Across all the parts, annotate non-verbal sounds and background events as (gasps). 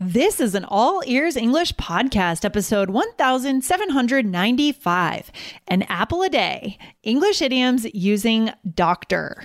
This is an all ears English podcast, episode 1795, an apple a day, English idioms using doctor.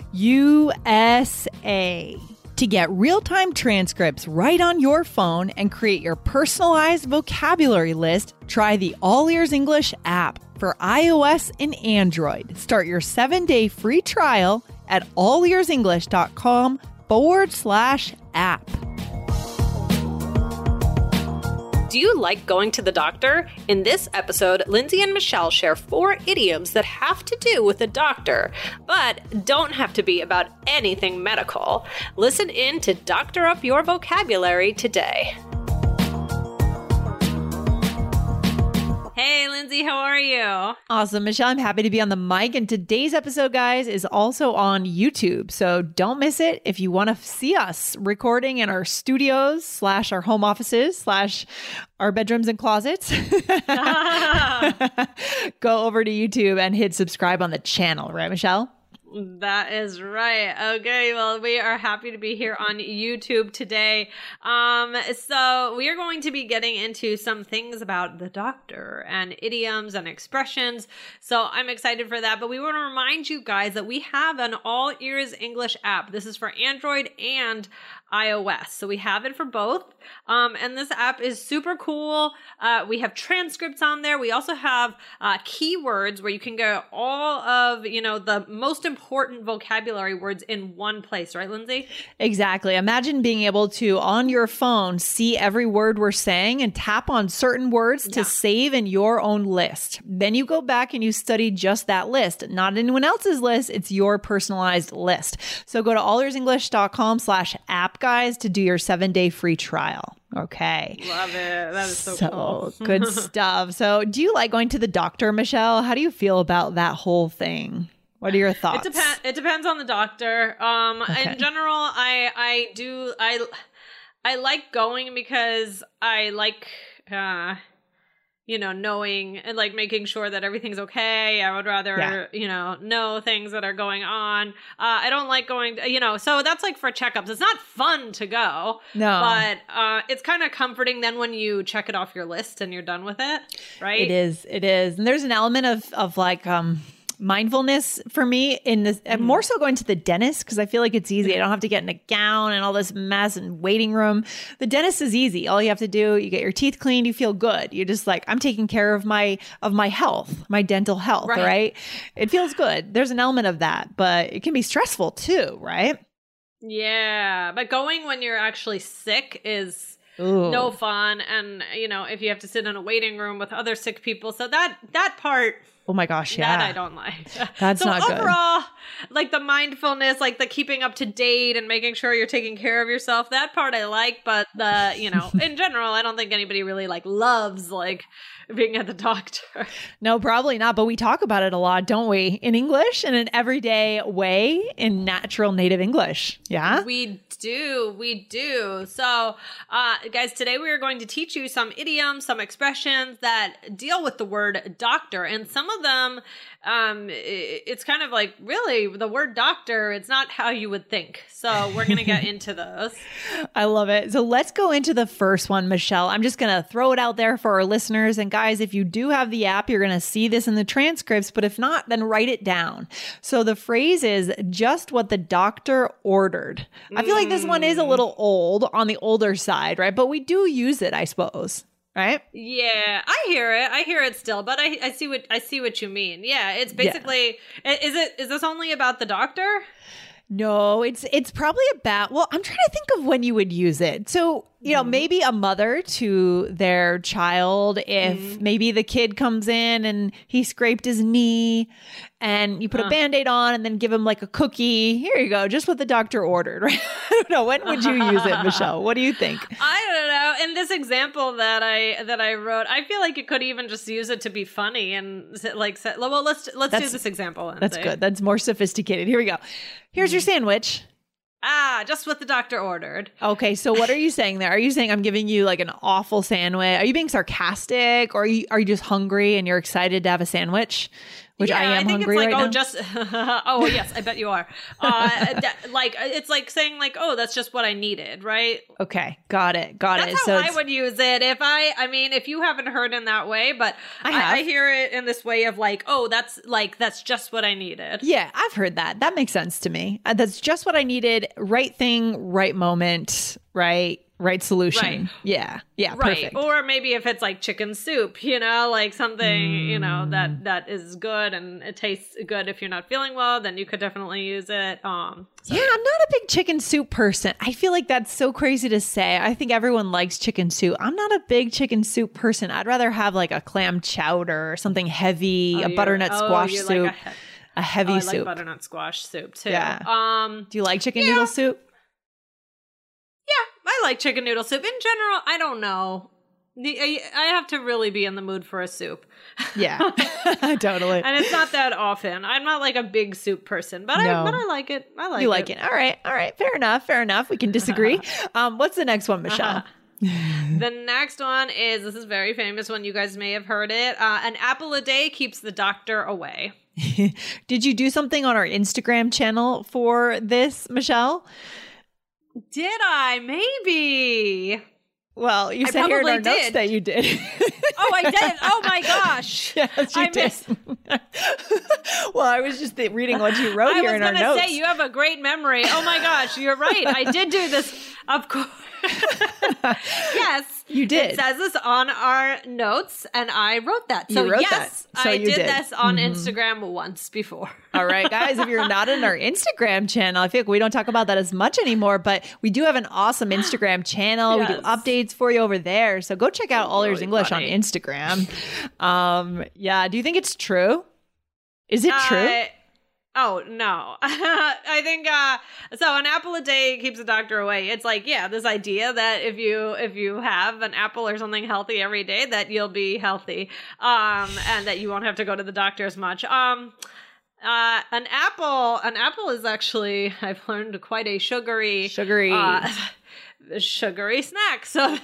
USA. To get real time transcripts right on your phone and create your personalized vocabulary list, try the All Ears English app for iOS and Android. Start your seven day free trial at allearsenglish.com forward slash app. Do you like going to the doctor? In this episode, Lindsay and Michelle share four idioms that have to do with a doctor, but don't have to be about anything medical. Listen in to Doctor Up Your Vocabulary today. Hey, Lindsay, how are you? Awesome, Michelle. I'm happy to be on the mic. And today's episode, guys, is also on YouTube. So don't miss it if you want to see us recording in our studios, slash our home offices, slash our bedrooms and closets. (laughs) (laughs) Go over to YouTube and hit subscribe on the channel, right, Michelle? That is right. Okay, well, we are happy to be here on YouTube today. Um, so we are going to be getting into some things about the doctor and idioms and expressions. So I'm excited for that. But we want to remind you guys that we have an all ears English app. This is for Android and iOS. So we have it for both. Um, and this app is super cool. Uh, we have transcripts on there. We also have uh, keywords where you can get all of, you know, the most important vocabulary words in one place, right, Lindsay? Exactly. Imagine being able to, on your phone, see every word we're saying and tap on certain words to save in your own list. Then you go back and you study just that list, not anyone else's list. It's your personalized list. So go to allearsenglish.com slash app guys to do your seven day free trial. Okay. Love it. That is so, So cool. (laughs) good stuff. So, do you like going to the doctor, Michelle? How do you feel about that whole thing? What are your thoughts? It depends. It depends on the doctor. Um, Okay. in general, I I do I I like going because I like uh you know knowing and like making sure that everything's okay. I would rather Yeah. you know know things that are going on. Uh, I don't like going. to, You know, so that's like for checkups. It's not fun to go, No. but uh, it's kind of comforting then when you check it off your list and you're done with it, right? It is. It is. And there's an element of of like um mindfulness for me in this Mm-hmm. More so going to the dentist because I feel like it's easy. I don't have to get in a gown and all this mess and waiting room. The dentist is easy. All you have to do, you get your teeth cleaned, you feel good. You're just like, I'm taking care of my of my health, my dental health, Right. right? It feels good. There's an element of that, but it can be stressful too, right? Yeah, but going when you're actually sick is Ooh. no fun and you know if you have to sit in a waiting room with other sick people so that that part Oh my gosh, yeah. that i don't like (laughs) That's so not good. overall like the mindfulness like the keeping up to date and making sure you're taking care of yourself that part i like but the you know (laughs) in general i don't think anybody really like loves like being at the doctor (laughs) No, probably not. But we talk about it a lot, don't we? In English in an everyday way in natural native English. Yeah. We do, we do. So, uh, guys, today we are going to teach you some idioms, some expressions that deal with the word doctor, and some of them, um, it's kind of like really the word doctor. It's not how you would think. So we're gonna get (laughs) into those. I love it. So let's go into the first one, Michelle. I'm just going to throw it out there for our listeners. And guys, if you do have the app, you're going to see this in the transcripts. But if not, then write it down. So the phrase is just what the doctor ordered. I feel like this one is a mm. little old on the older side, right? But we do use it, I suppose. Right? Yeah, I hear it. I hear it still, but I, I see what I see what you mean. Yeah, it's basically. i- Is it is this only about the doctor? No, it's it's probably about well, I'm trying to think of when you would use it. So, you know, mm-hmm. maybe a mother to their child if mm-hmm. maybe the kid comes in and he scraped his knee and you put a band-aid on and then give him like a cookie. Here you go, just what the doctor ordered, (laughs) right? I don't know. When would you use it, Michelle? What do you think? (laughs) I don't know. In this example that I that I wrote, I feel like you could even just use it to be funny and like well, let's let's do this example. And That's good. That's more sophisticated. Here we go. Here's your mm-hmm. sandwich. Ah, just what the doctor ordered. Okay, so what are you saying there? Are you saying I'm giving you like an awful sandwich? Are you being sarcastic, or are you are you just hungry and you're excited to have a sandwich? Which I Yeah, am think hungry it's like right oh, now. just (laughs) oh yes, I bet you are. Uh, (laughs) d- like it's like saying like oh, that's just what I needed, right? okay, got it, got That's it. how So I it's- would use it if I. I mean, if you haven't heard in that way, but I I. I hear it in this way of like, oh, that's like that's just what I needed. yeah, I've heard that. That makes sense to me. Uh, that's just what I needed. Right thing, right moment, right, right solution. Right. Yeah, yeah, Right. perfect. Or maybe if it's like chicken soup, you know, like something, you know, Mm. that that is good and it tastes good if you're not feeling well, then you could definitely use it. Um so- Yeah, I'm not a big chicken soup person. I feel like that's so crazy to say. I think everyone likes chicken soup. I'm not a big chicken soup person. I'd rather have like a clam chowder or something heavy, Oh, a butternut oh, squash soup, like a he- a heavy oh, I soup. like butternut squash soup too. Yeah. Um Do you like chicken noodle soup? I like chicken noodle soup. In general, I don't know. I have to really be in the mood for a soup. Yeah, (laughs) (laughs) totally. and it's not that often. I'm not like a big soup person, but No. I but I like it. I like you like it. All right, all right. Fair enough. Fair enough. We can disagree. (laughs) um, what's the next one, Michelle? The next one is this is very famous one. You guys may have heard it. Uh, an apple a day keeps the doctor away. Did you do something on our Instagram channel for this, Michelle? Did I? Maybe. Well, you I said here in our notes that you did. Oh, I did. Oh my (laughs) gosh. yes, you I did. missed- (laughs) well, I was just th- reading what you wrote I here in our notes. say you have a great memory. Oh my gosh, you're right. I did do this. Of course. (laughs) yes. You did. It says this on our notes, and I wrote that. You So wrote yes, that. So I you did, did. Mm-hmm. this on Instagram once before. (laughs) All right, guys, if you're not in our (laughs) Instagram channel, I feel like we don't talk about that as much anymore, but we do have an awesome Instagram channel. We do updates for you over there. So go check out All Ears Really English funny. on Instagram. Um, yeah, do you think it's true? Is it true? Oh no, (laughs) I think uh, so. An apple a day keeps the doctor away. It's like yeah, this idea that if you if you have an apple or something healthy every day, that you'll be healthy, um, and that you won't have to go to the doctor as much. Um, uh, an apple, an apple is actually (laughs) I've learned quite a sugary, Sugary. uh, (laughs) sugary snack. So,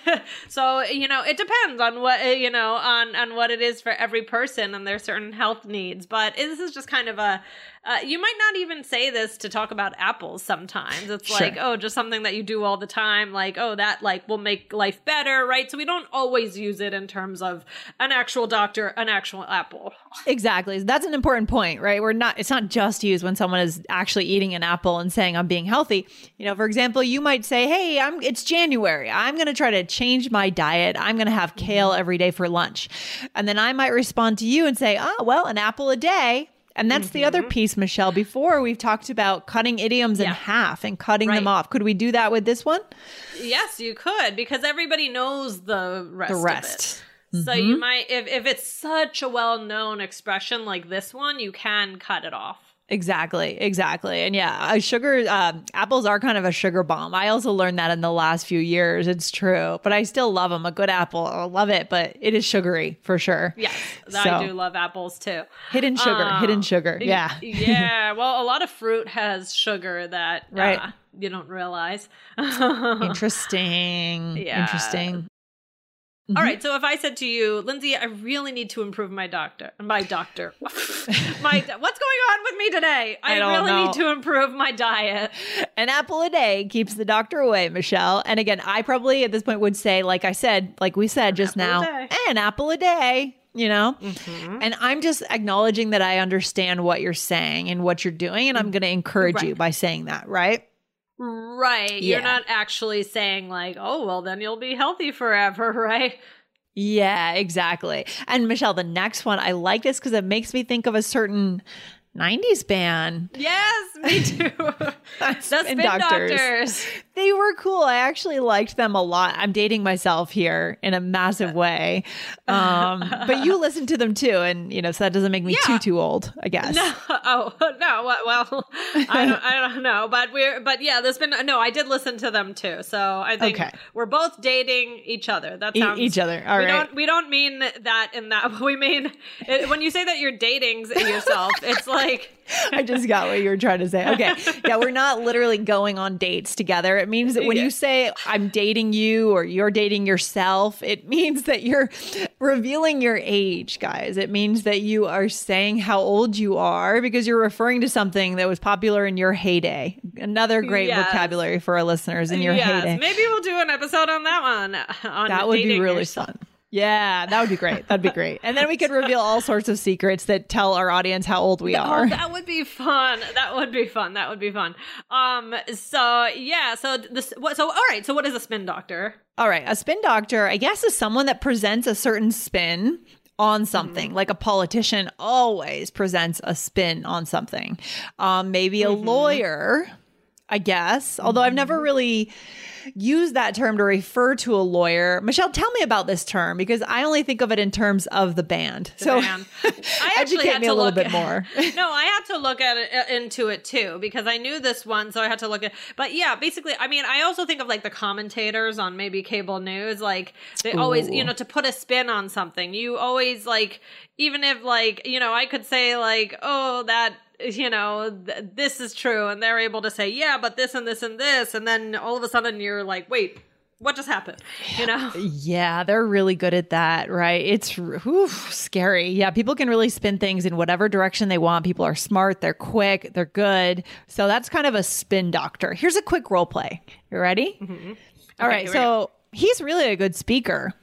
so you know, it depends on what uh, you know on on what it is for every person and their certain health needs. But this is just kind of a. Uh, you might not even say this to talk about apples. Sometimes it's Sure. like, oh, just something that you do all the time. Like, oh, that like will make life better, right? So we don't always use it in terms of an actual doctor, an actual apple. Exactly. That's an important point, right? We're not it's not just used when someone is actually eating an apple and saying I'm being healthy. You know, for example, you might say, "Hey, I'm it's January. I'm going to try to change my diet. I'm going to have kale every day for lunch." And then I might respond to you and say, "Oh, well, an apple a day." And that's the other mm-hmm. piece, Michelle. Before we've talked about cutting idioms in half and cutting them off. Could we do that with this one? Yes, you could because everybody knows the rest. The rest. it. So you mm-hmm. might, if if it's such a well known expression like this one, you can cut it off. Exactly, exactly. And yeah, sugar um, apples are kind of a sugar bomb. I also learned that in the last few years. It's true, but I still love them. A good apple, I love it, but it is sugary for sure. Yes, So- I do love apples too. Hidden sugar, Uh, hidden sugar. Yeah. yeah. (laughs) Well, a lot of fruit has sugar that Right. uh, you don't realize. (laughs) Interesting. Yeah. Interesting. All right. So if I said to you, Lindsay, I really need to improve my doctor, my doctor, (laughs) my what's going on with me today? I, I really know. need to improve my diet. An apple a day keeps the doctor away, Michelle. And again, I probably at this point would say, like I said, like we said just apple a now. "Eh, an apple a day, you know? Mm-hmm. And I'm just acknowledging that I understand what you're saying and what you're doing. And I'm going to encourage you by saying that, right? Right. Yeah. You're not actually saying like, oh, well, then you'll be healthy forever, (laughs) right? Yeah, exactly. And Michelle, the next one, I like this because it makes me think of a certain 90s band. Yes, me too. (laughs) the Spin, Doctors. Doctors. They were cool. I actually liked them a lot. I'm dating myself here in a massive way. Um, but you (laughs) listen to them too. And, you know, so that doesn't make me Yeah. too, too old, I guess. No, (laughs) oh (laughs) no. Well, I don't, I don't know, but we're, but yeah, there's been no. I did listen to them too, so I think Okay. we're both dating each other. That E- each other. All we right. don't we don't mean that in that. We mean it, when you say that you're dating yourself, it's like I just got what you were trying to say. Okay. Yeah, we're not literally going on dates together. It means that when Yeah. you say I'm dating you or you're dating yourself, it (laughs) means that you're revealing your age, guys. It means that you are saying how old you are because you're referring to something that was popular in your heyday. Another great Yes. vocabulary for our listeners in your yes, heyday. maybe we'll do an episode on that one. On That would be really yourself. fun. Yeah, that would be great. That'd be great. And then we could (laughs) reveal all sorts of secrets that tell our audience how old we Oh, are. that would be fun. That would be fun. That would be fun. Um. So yeah. So this. What? So all right. So what is a spin doctor? All right, a spin doctor, I guess, is someone that presents a certain spin on something. Like a politician always presents a spin on something. Um, maybe a lawyer, I guess. Although I've never really used that term to refer to a lawyer. Michelle, tell me about this term because I only think of it in terms of the band. so band. (laughs) I actually educate had me to a little look bit more. (laughs) no, I had to look at it uh, into it too because I knew this one, so I had to look at. But yeah, basically, I mean, I also think of like the commentators on maybe cable news, like they always, you know, to put a spin on something. You always like, even if like, you know, I could say like, oh, that. You know, th- this is true, and they're able to say, yeah, but this and this and this, and then all of a sudden you're like, wait, what just happened? You know, (sighs) Yeah, they're really good at that, right? It's whew, scary. Yeah, people can really spin things in whatever direction they want. People are smart, they're quick, they're good. So that's kind of a spin doctor. Here's a quick role play. You ready? Mm-hmm. All Okay, right. So he's really a good speaker.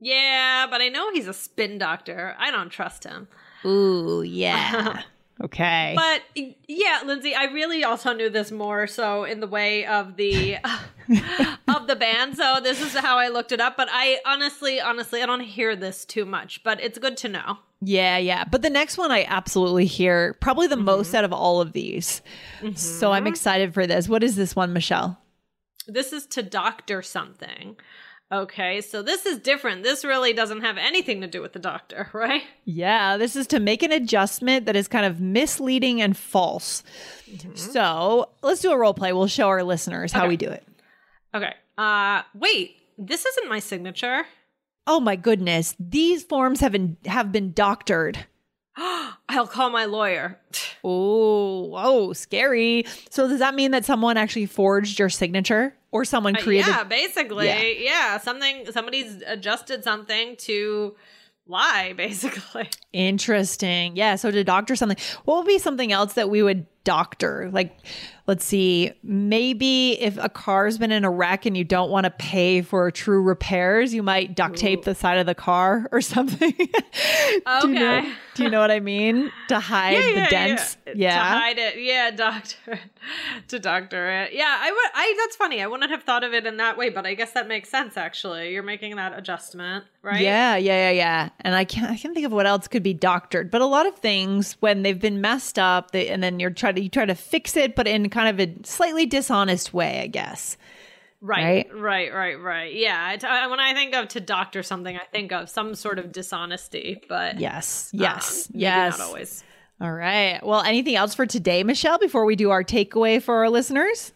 yeah, but I know he's a spin doctor. I don't trust him. Ooh, yeah. (laughs) okay. But yeah, Lindsay, I really also knew this more so in the way of the (laughs) of the band. So this is how I looked it up. But I honestly, honestly, I don't hear this too much. But it's good to know. Yeah, yeah. But the next one I absolutely hear probably the most mm-hmm. out of all of these. So I'm mm-hmm. excited for this. What is this one, Michelle? This is to doctor something. Okay, so this is different. This really doesn't have anything to do with the doctor, (laughs) right? Yeah, this is to make an adjustment that is kind of misleading and false. So let's do a role play. We'll show our listeners how we do it. Okay. Uh wait, this isn't my signature. Oh my goodness, these forms have been have been doctored. (gasps) I'll call my lawyer. Oh, whoa, scary. So does that mean that someone actually forged your signature or someone Uh, created? yeah, basically. Yeah. Yeah. something somebody's adjusted something to lie, (laughs) basically. Interesting. Yeah. So to doctor something, what would be something else that we would doctor? Like, let's see, maybe if a car's been in a wreck and you don't want to pay for true repairs, you might duct tape the side of the car or something. (laughs) do, you know, Okay. do you know what I mean? To (laughs) hide the dents. Yeah. To hide it. Yeah, doctor (laughs) to doctor it. Yeah, I would I that's funny. I wouldn't have thought of it in that way, but I guess that makes sense actually. You're making that adjustment, right? Yeah, yeah, yeah, yeah. And I can't I can't think of what else could be doctored. But a lot of things when they've been messed up, they, and then you're trying to you try to fix it, but in kind of a slightly dishonest way, I guess. Right, right, right, right. Yeah. It, I, when I think of to doctor something, I think of some sort of dishonesty, but Yes, um, yes, maybe yes. not always. All right. Well, anything else for today, Michelle, before we do our takeaway for our listeners?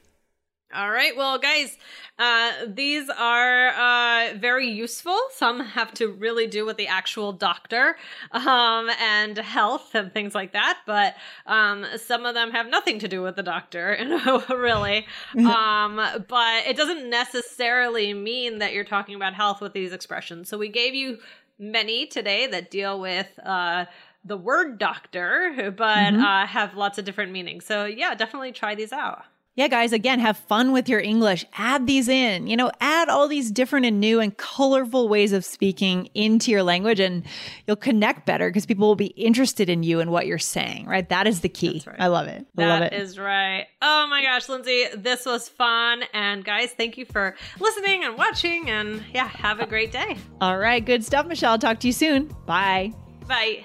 All right. Well, guys, uh, these are uh, very useful. Some have to really do with the actual doctor um, and health and things like that, but um, some of them have nothing to do with the doctor, you (laughs) know, really. um, but it doesn't necessarily mean that you're talking about health with these expressions. So we gave you many today that deal with. Uh, the word doctor, but uh, have lots of different meanings. So, yeah, definitely try these out. Yeah, guys, again, have fun with your English. Add these in. You know, add all these different and new and colorful ways of speaking into your language, and you'll connect better because people will be interested in you and what you're saying, right? That is the key. That's right. I love it. I love it. is right. Oh my gosh, Lindsay, this was fun. And guys, thank you for listening and watching. And yeah, have a great day. all right. Good stuff, Michelle. Talk to you soon. Bye. Bye.